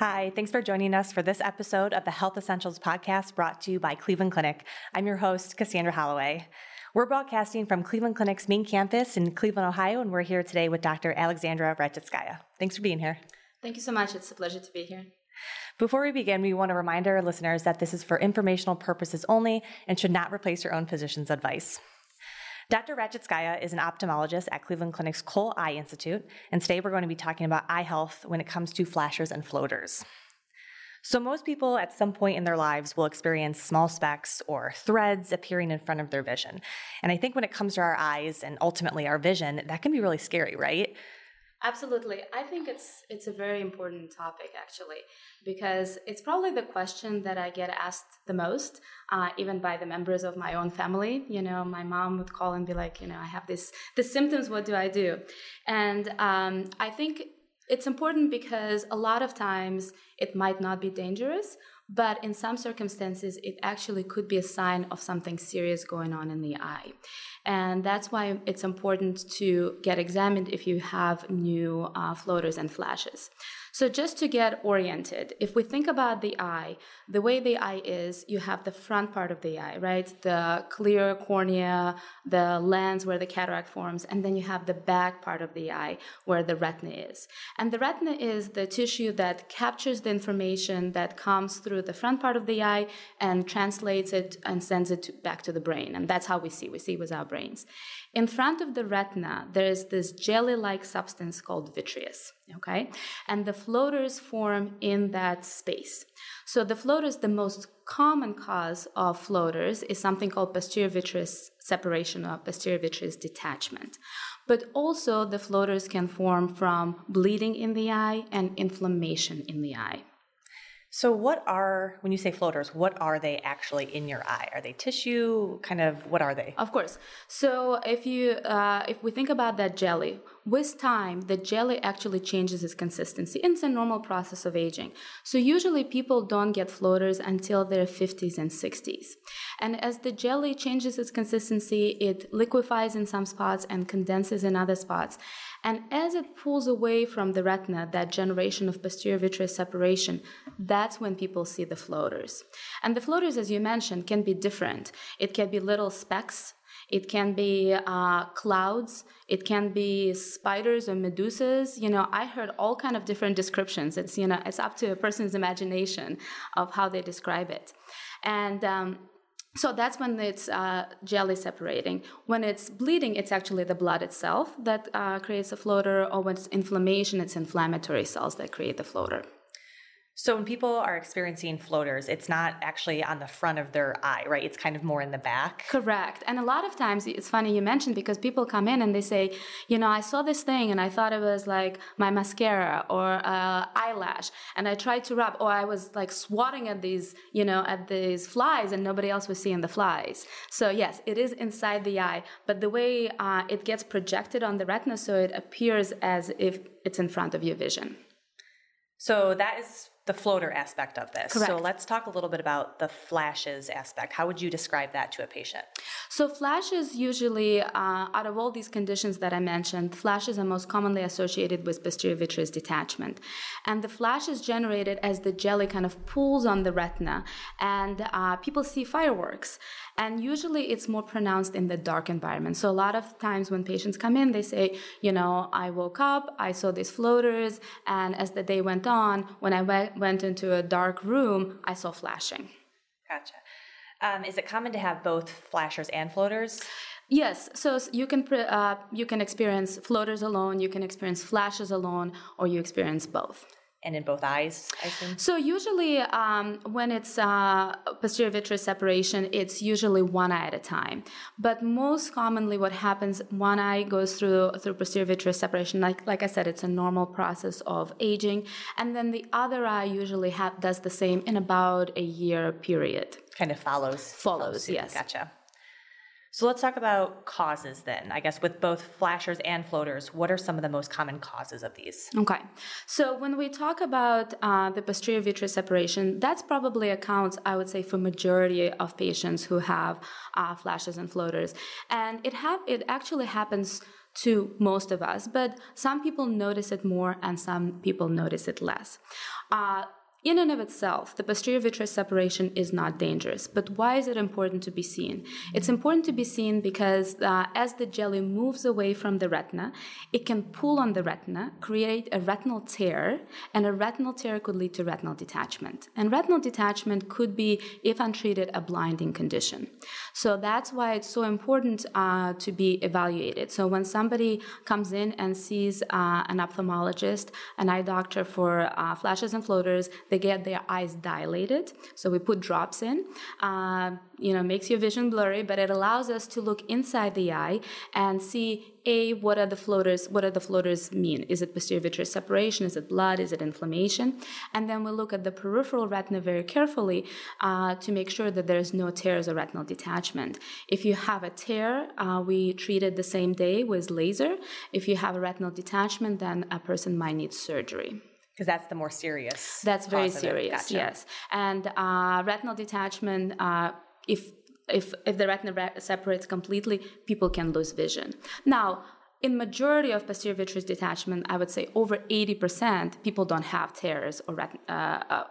Hi, thanks for joining us for this episode of the Health Essentials podcast brought to you by Cleveland Clinic. I'm your host, Cassandra Holloway. We're broadcasting from Cleveland Clinic's main campus in Cleveland, Ohio, and we're here today with Dr. Aleksandra Rachitskaya. Thanks for being here. Thank you so much. It's a pleasure to be here. Before we begin, we want to remind our listeners that this is for informational purposes only and should not replace your own physician's advice. Dr. Rachitskaya is an ophthalmologist at Cleveland Clinic's Cole Eye Institute, and today we're going to be talking about eye health when it comes to flashers and floaters. So, most people at some point in their lives will experience small specks or threads appearing in front of their vision. And I think when it comes to our eyes and ultimately our vision, that can be really scary, right? Absolutely. I think it's it's a very important topic actually because it's probably the question that I get asked the most, uh, even by the members of my own family. You know, my mom would call and be like, you know, I have this the symptoms. What do I do? And um, I think it's important because a lot of times it might not be dangerous, but in some circumstances, it actually could be a sign of something serious going on in the eye. And that's why it's important to get examined if you have new uh, floaters and flashes. So, just to get oriented, if we think about the eye, the way the eye is, you have the front part of the eye, right? The clear cornea, the lens where the cataract forms, and then you have the back part of the eye where the retina is. And the retina is the tissue that captures the information that comes through the front part of the eye and translates it and sends it to, back to the brain. And that's how we see. We see with our brains. In front of the retina, there is this jelly like substance called vitreous, okay? And the floaters form in that space. So the floaters, the most common cause of floaters is something called posterior vitreous separation or posterior vitreous detachment. But also the floaters can form from bleeding in the eye and inflammation in the eye. So, what are, when you say floaters, what are they actually in your eye? Are they tissue? Kind of, what are they? Of course. So, if you, uh, if we think about that jelly, with time, the jelly actually changes its consistency. It's a normal process of aging. So, usually people don't get floaters until their 50s and 60s. And as the jelly changes its consistency, it liquefies in some spots and condenses in other spots. And as it pulls away from the retina, that generation of posterior vitreous separation, that's when people see the floaters. And the floaters, as you mentioned, can be different. It can be little specks. It can be uh, clouds. It can be spiders or medusas. You know, I heard all kind of different descriptions. It's you know, it's up to a person's imagination of how they describe it. And um, so that's when it's uh, jelly separating. When it's bleeding, it's actually the blood itself that uh, creates a floater, or when it's inflammation, it's inflammatory cells that create the floater. So when people are experiencing floaters, it's not actually on the front of their eye, right? It's kind of more in the back. Correct. And a lot of times it's funny you mentioned because people come in and they say, you know, I saw this thing and I thought it was like my mascara or uh, eyelash, and I tried to rub, or I was like swatting at these, you know, at these flies, and nobody else was seeing the flies. So yes, it is inside the eye, but the way uh, it gets projected on the retina, so it appears as if it's in front of your vision. So that is the floater aspect of this. Correct. So let's talk a little bit about the flashes aspect. How would you describe that to a patient? So flashes usually, uh, out of all these conditions that I mentioned, flashes are most commonly associated with posterior vitreous detachment. And the flash is generated as the jelly kind of pulls on the retina and uh, people see fireworks. And usually it's more pronounced in the dark environment. So a lot of times when patients come in, they say, you know, I woke up, I saw these floaters, and as the day went on, when I went, went into a dark room, I saw flashing. Gotcha. Um, is it common to have both flashers and floaters? Yes, so you can uh, you can experience floaters alone, you can experience flashes alone, or you experience both. And in both eyes, I assume? So usually, um, when it's uh, posterior vitreous separation, it's usually one eye at a time. But most commonly, what happens, one eye goes through through posterior vitreous separation. Like like I said, it's a normal process of aging, and then the other eye usually ha- does the same in about a year period. Kind of follows. Follows, suit. yes. Gotcha. So let's talk about causes then. I guess with both flashers and floaters, what are some of the most common causes of these? Okay, so when we talk about uh, the posterior vitreous separation, that's probably accounts, I would say, for majority of patients who have uh, flashes and floaters, and it have it actually happens to most of us, but some people notice it more and some people notice it less. Uh, in and of itself, the posterior vitreous separation is not dangerous, but why is it important to be seen? It's important to be seen because uh, as the jelly moves away from the retina, it can pull on the retina, create a retinal tear, and a retinal tear could lead to retinal detachment. And retinal detachment could be, if untreated, a blinding condition. So that's why it's so important uh, to be evaluated. So when somebody comes in and sees uh, an ophthalmologist, an eye doctor for uh, flashes and floaters, they get their eyes dilated. So we put drops in. Uh, you know, makes your vision blurry, but it allows us to look inside the eye and see a what are the floaters what are the floaters mean? Is it posterior vitreous separation? Is it blood? Is it inflammation? And then we look at the peripheral retina very carefully uh, to make sure that there's no tears or retinal detachment. If you have a tear uh, we treat it the same day with laser. If you have a retinal detachment then a person might need surgery because that's the more serious. That's very cause of it. serious, Gotcha. yes. And uh, retinal detachment, uh, if if if the retina re- separates completely, people can lose vision. Now. In majority of posterior vitreous detachment, I would say over 80% people don't have tears or ret- uh, uh,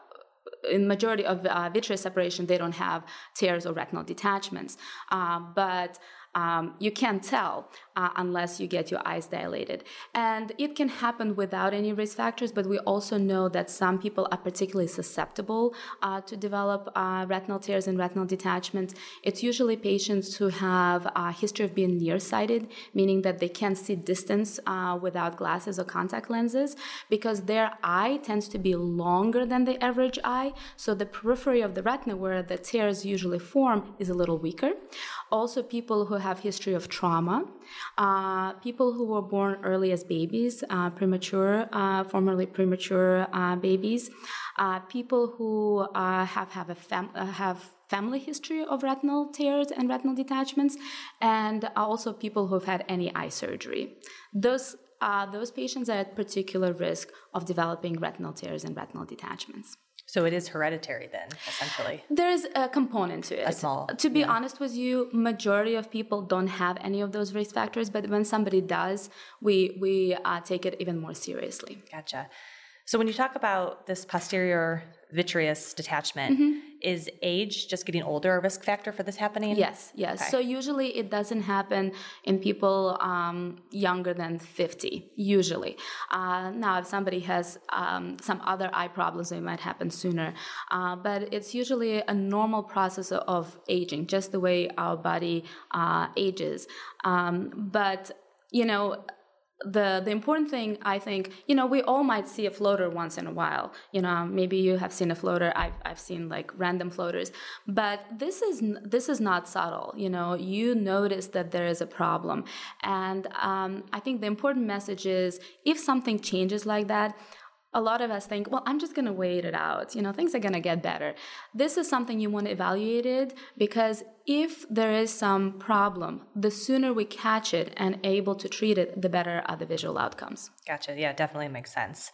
in majority of uh, vitreous separation, they don't have tears or retinal detachments. Uh, but um, you can't tell uh, unless you get your eyes dilated. And it can happen without any risk factors, but we also know that some people are particularly susceptible uh, to develop uh, retinal tears and retinal detachment. It's usually patients who have a history of being nearsighted, meaning that they can't see distance uh, without glasses or contact lenses, because their eye tends to be longer than the average eye. So the periphery of the retina, where the tears usually form, is a little weaker. Also, people who have history of trauma, uh, people who were born early as babies, uh, premature, uh, formerly premature uh, babies, uh, people who have have a fam- have family history of retinal tears and retinal detachments, and also people who've had any eye surgery. Those those patients are at particular risk of developing retinal tears and retinal detachments. So it is hereditary then, essentially. There's a component to it. A small, To be yeah. honest with you, majority of people don't have any of those risk factors, but when somebody does, we we uh, take it even more seriously. Gotcha. So when you talk about this posterior vitreous detachment, Mm-hmm. Is age just getting older a risk factor for this happening? Yes, yes. Okay. So usually it doesn't happen in people um, younger than 50, usually. Uh, now, if somebody has um, some other eye problems, it might happen sooner. Uh, but it's usually a normal process of aging, just the way our body uh, ages. Um, but, you know, the the important thing I think you know we all might see a floater once in a while. You know maybe you have seen a floater. I've I've seen like random floaters. But this is this is not subtle. You know you notice that there is a problem. And um, I think the important message is if something changes like that a lot of us think, well, I'm just going to wait it out. You know, things are going to get better. This is something you want to evaluate it because if there is some problem, the sooner we catch it and able to treat it, the better are the visual outcomes. Gotcha. Yeah, definitely makes sense.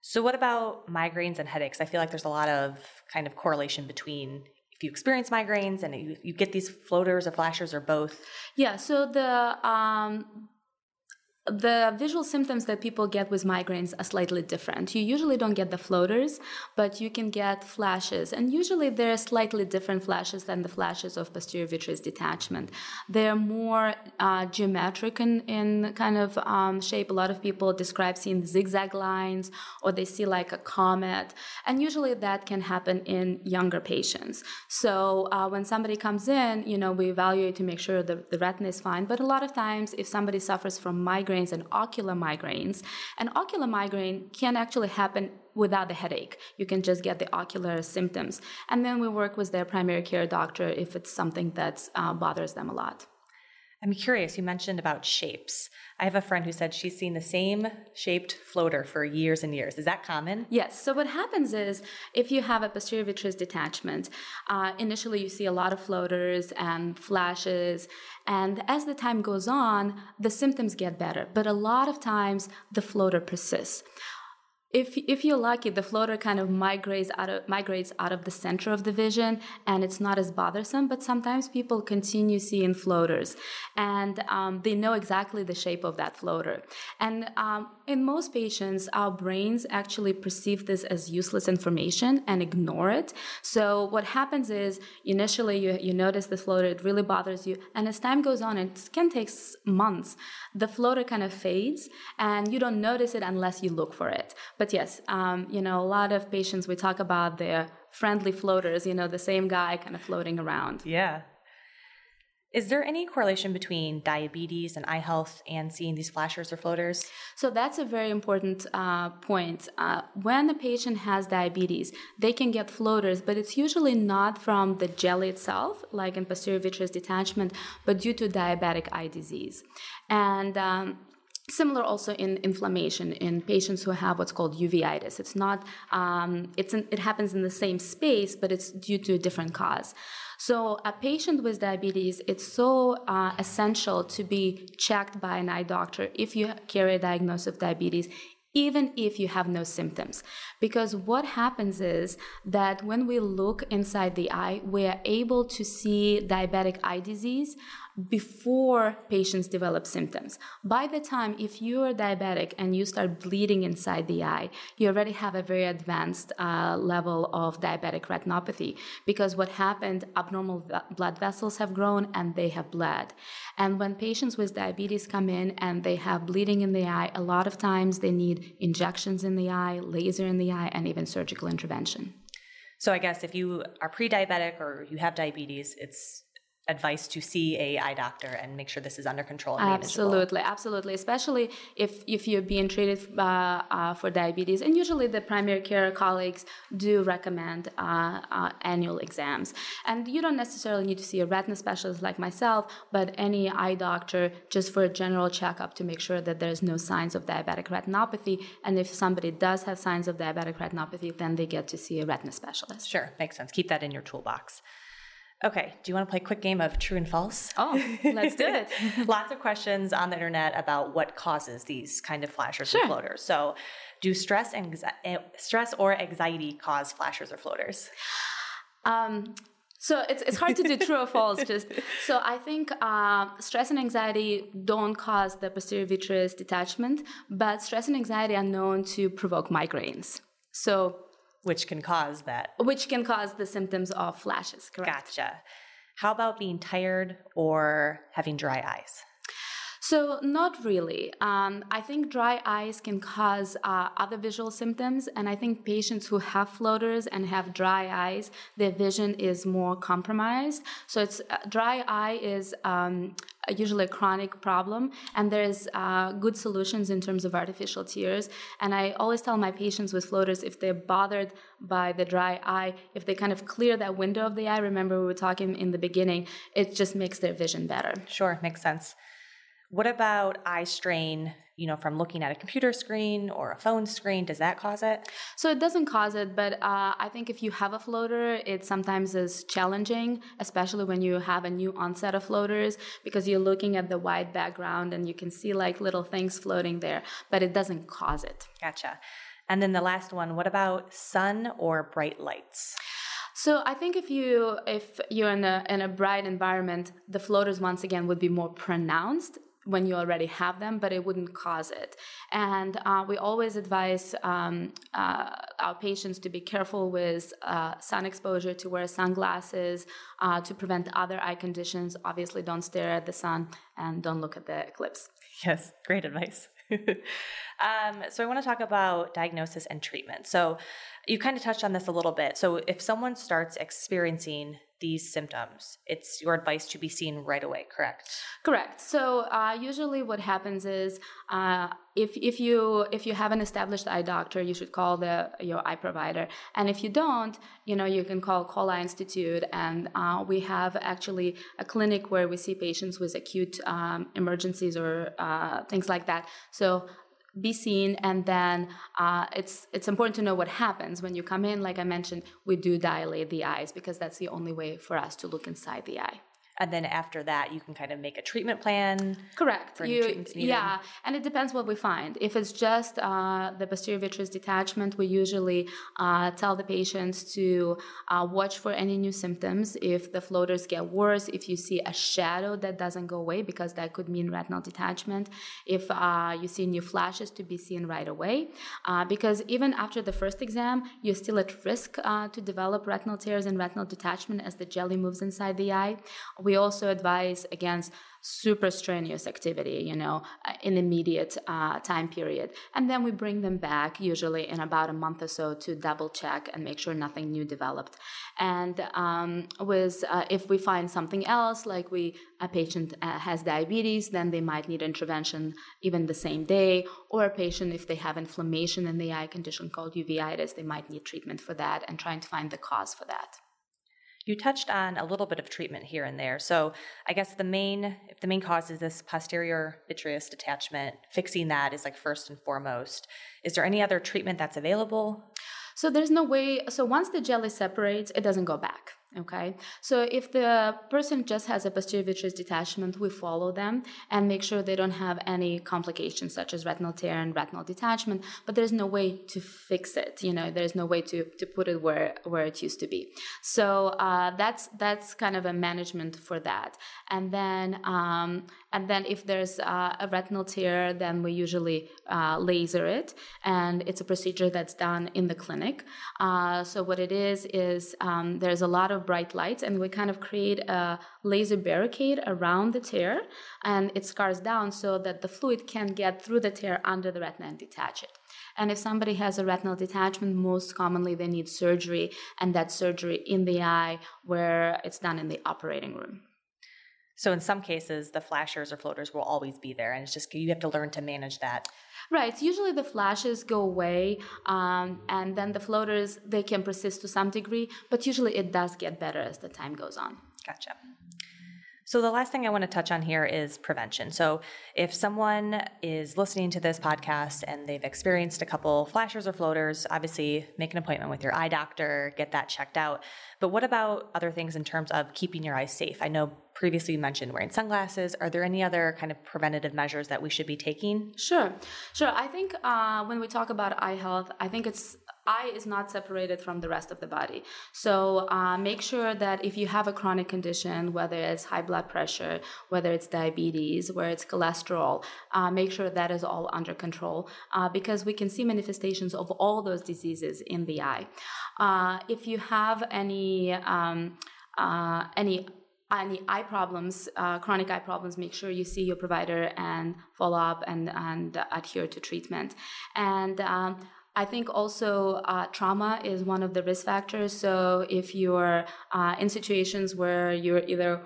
So what about migraines and headaches? I feel like there's a lot of kind of correlation between if you experience migraines and you, you get these floaters or flashers or both. Yeah, so the um, the visual symptoms that people get with migraines are slightly different. You usually don't get the floaters, but you can get flashes. And usually they're slightly different flashes than the flashes of posterior vitreous detachment. They're more uh, geometric in, in kind of um, shape. A lot of people describe seeing zigzag lines or they see like a comet. And usually that can happen in younger patients. So uh, when somebody comes in, you know, we evaluate to make sure the, the retina is fine. But a lot of times, if somebody suffers from migraine, migraines and ocular migraines. And ocular migraine can actually happen without the headache. You can just get the ocular symptoms. And then we work with their primary care doctor if it's something that uh, bothers them a lot. I'm curious, you mentioned about shapes. I have a friend who said she's seen the same shaped floater for years and years. Is that common? Yes. So, what happens is if you have a posterior vitreous detachment, uh, initially you see a lot of floaters and flashes. And as the time goes on, the symptoms get better. But a lot of times the floater persists if if you're lucky, the floater kind of migrates out of migrates out of the center of the vision, and it's not as bothersome. But sometimes people continue seeing floaters, and um, they know exactly the shape of that floater. And um, in most patients, our brains actually perceive this as useless information and ignore it. So what happens is initially you you notice the floater, it really bothers you, and as time goes on, it can take months. The floater kind of fades, and you don't notice it unless you look for it. But yes, um, you know, a lot of patients we talk about their friendly floaters, you know, the same guy kind of floating around. Yeah. Is there any correlation between diabetes and eye health and seeing these flashers or floaters? So that's a very important uh, point. Uh, when a patient has diabetes, they can get floaters, but it's usually not from the jelly itself, like in posterior vitreous detachment, but due to diabetic eye disease. And um, Similar also in inflammation in patients who have what's called uveitis. It's not, um, it's an, it happens in the same space, but it's due to a different cause. So a patient with diabetes, it's so uh, essential to be checked by an eye doctor if you carry a diagnosis of diabetes even if you have no symptoms. Because what happens is that when we look inside the eye, we are able to see diabetic eye disease before patients develop symptoms. By the time, if you are diabetic and you start bleeding inside the eye, you already have a very advanced uh, level of diabetic retinopathy because what happened, abnormal blood vessels have grown and they have bled. And when patients with diabetes come in and they have bleeding in the eye, a lot of times they need injections in the eye, laser in the eye, and even surgical intervention. So I guess if you are pre-diabetic or you have diabetes, it's advice to see a eye doctor and make sure this is under control and absolutely absolutely especially if if you're being treated uh, uh, for diabetes. And usually the primary care colleagues do recommend uh, uh, annual exams. And you don't necessarily need to see a retina specialist like myself but any eye doctor just for a general checkup to make sure that there's no signs of diabetic retinopathy. And if somebody does have signs of diabetic retinopathy then they get to see a retina specialist. Sure makes sense. Keep that in your toolbox Okay, do you want to play a quick game of true and false? Oh, let's do it. Lots of questions on the internet about what causes these kind of flashers sure. and floaters. So, do stress and eh, stress or anxiety cause flashers or floaters? Um, so it's, it's hard to do true or false. Just so I think uh, stress and anxiety don't cause the posterior vitreous detachment, but stress and anxiety are known to provoke migraines. So which can cause that. Which can cause the symptoms of flashes, correct? Gotcha. How about being tired or having dry eyes? So, not really. Um, I think dry eyes can cause uh, other visual symptoms, and I think patients who have floaters and have dry eyes, their vision is more compromised. So, it's uh, dry eye is um, usually a chronic problem, and there's uh, good solutions in terms of artificial tears. And I always tell my patients with floaters if they're bothered by the dry eye, if they kind of clear that window of the eye, remember we were talking in the beginning, it just makes their vision better. Sure, makes sense. What about eye strain, you know, from looking at a computer screen or a phone screen? Does that cause it? So it doesn't cause it, but uh, I think if you have a floater, it sometimes is challenging, especially when you have a new onset of floaters, because you're looking at the white background and you can see like little things floating there, but it doesn't cause it. Gotcha. And then the last one, what about sun or bright lights? So I think if you if you're in a in a bright environment, the floaters once again would be more pronounced when you already have them, but it wouldn't cause it. And uh, we always advise um, uh, our patients to be careful with uh, sun exposure, to wear sunglasses, uh, to prevent other eye conditions. Obviously, don't stare at the sun and don't look at the eclipse. Yes, great advice. um, so I want to talk about diagnosis and treatment. So you kind of touched on this a little bit. So if someone starts experiencing these symptoms, it's your advice to be seen right away, correct? Correct. So uh, usually, what happens is uh, if if you if you have an established eye doctor, you should call the your eye provider, and if you don't, you know you can call Eye Institute, and uh, we have actually a clinic where we see patients with acute um, emergencies or uh, things like that. So be seen and then uh, it's it's important to know what happens when you come in. Like i mentioned we do dilate the eyes because that's the only way for us to look inside the eye and then after that you can kind of make a treatment plan correct. you, yeah. And it depends what we find. If it's just uh, the posterior vitreous detachment we usually uh, tell the patients to uh, watch for any new symptoms. If the floaters get worse if you see a shadow that doesn't go away because that could mean retinal detachment. If uh, you see new flashes to be seen right away. Uh, because even after the first exam you're still at risk uh, to develop retinal tears and retinal detachment as the jelly moves inside the eye. we also advise against super strenuous activity, you know, uh, in immediate uh, time period. And then we bring them back usually in about a month or so to double check and make sure nothing new developed. And um, with uh, if we find something else, like we a patient uh, has diabetes, then they might need intervention even the same day. Or a patient, if they have inflammation in the eye condition called uveitis, they might need treatment for that and trying to find the cause for that. You touched on a little bit of treatment here and there. So I guess the main if the main cause is this posterior vitreous detachment, fixing that is like first and foremost. Is there any other treatment that's available? So there's no way so once the jelly separates, it doesn't go back. Okay, so if the person just has a posterior vitreous detachment, we follow them and make sure they don't have any complications such as retinal tear and retinal detachment. But there's no way to fix it. You know, there's no way to to put it where where it used to be. So uh, that's that's kind of a management for that. And then um, and then if there's uh, a retinal tear, then we usually uh, laser it, and it's a procedure that's done in the clinic. Uh, so what it is is um, there's a lot of bright lights and we kind of create a laser barricade around the tear and it scars down so that the fluid can get through the tear under the retina and detach it. And if somebody has a retinal detachment, most commonly they need surgery, and that surgery in the eye where it's done in the operating room. So in some cases, the flashers or floaters will always be there, and it's just you have to learn to manage that. Right. Usually the flashes go away, um, and then the floaters they can persist to some degree, but usually it does get better as the time goes on. Gotcha. So, the last thing I want to touch on here is prevention. So, if someone is listening to this podcast and they've experienced a couple flashers or floaters, obviously make an appointment with your eye doctor, get that checked out. But what about other things in terms of keeping your eyes safe? I know previously you mentioned wearing sunglasses. Are there any other kind of preventative measures that we should be taking? Sure, sure. I think uh, when we talk about eye health, I think it's eye is not separated from the rest of the body. So uh, make sure that if you have a chronic condition, whether it's high blood pressure, whether it's diabetes, whether it's cholesterol, uh, make sure that is all under control uh, because we can see manifestations of all those diseases in the eye. Uh, if you have any um, uh, any any eye problems, uh, chronic eye problems, make sure you see your provider and follow up and, and adhere to treatment. And um, I think also uh, trauma is one of the risk factors. So if you're uh, in situations where you're either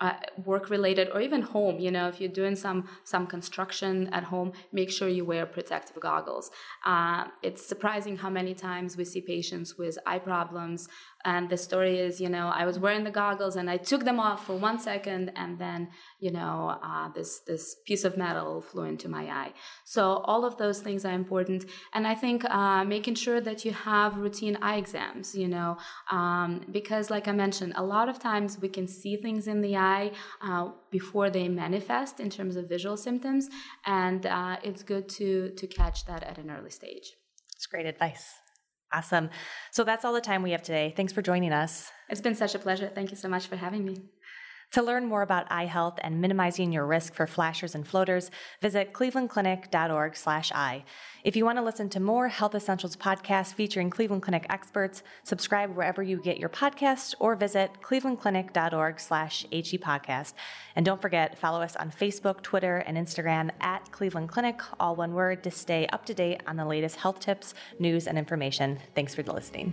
uh, work related or even home you know if you're doing some some construction at home make sure you wear protective goggles uh, it's surprising how many times we see patients with eye problems and the story is, you know, I was wearing the goggles and I took them off for one second, and then, you know, uh, this this piece of metal flew into my eye. So all of those things are important, and I think uh, making sure that you have routine eye exams, you know, um, because like I mentioned, a lot of times we can see things in the eye uh, before they manifest in terms of visual symptoms, and uh, it's good to to catch that at an early stage. It's great advice. Awesome. So that's all the time we have today. Thanks for joining us. It's been such a pleasure. Thank you so much for having me. To learn more about eye health and minimizing your risk for flashers and floaters, visit clevelandclinic.org/eye. If you want to listen to more Health Essentials podcasts featuring Cleveland Clinic experts, subscribe wherever you get your podcasts or visit clevelandclinic.org/he podcast. And don't forget, follow us on Facebook, Twitter, and Instagram at Cleveland Clinic, all one word, to stay up to date on the latest health tips, news, and information. Thanks for listening.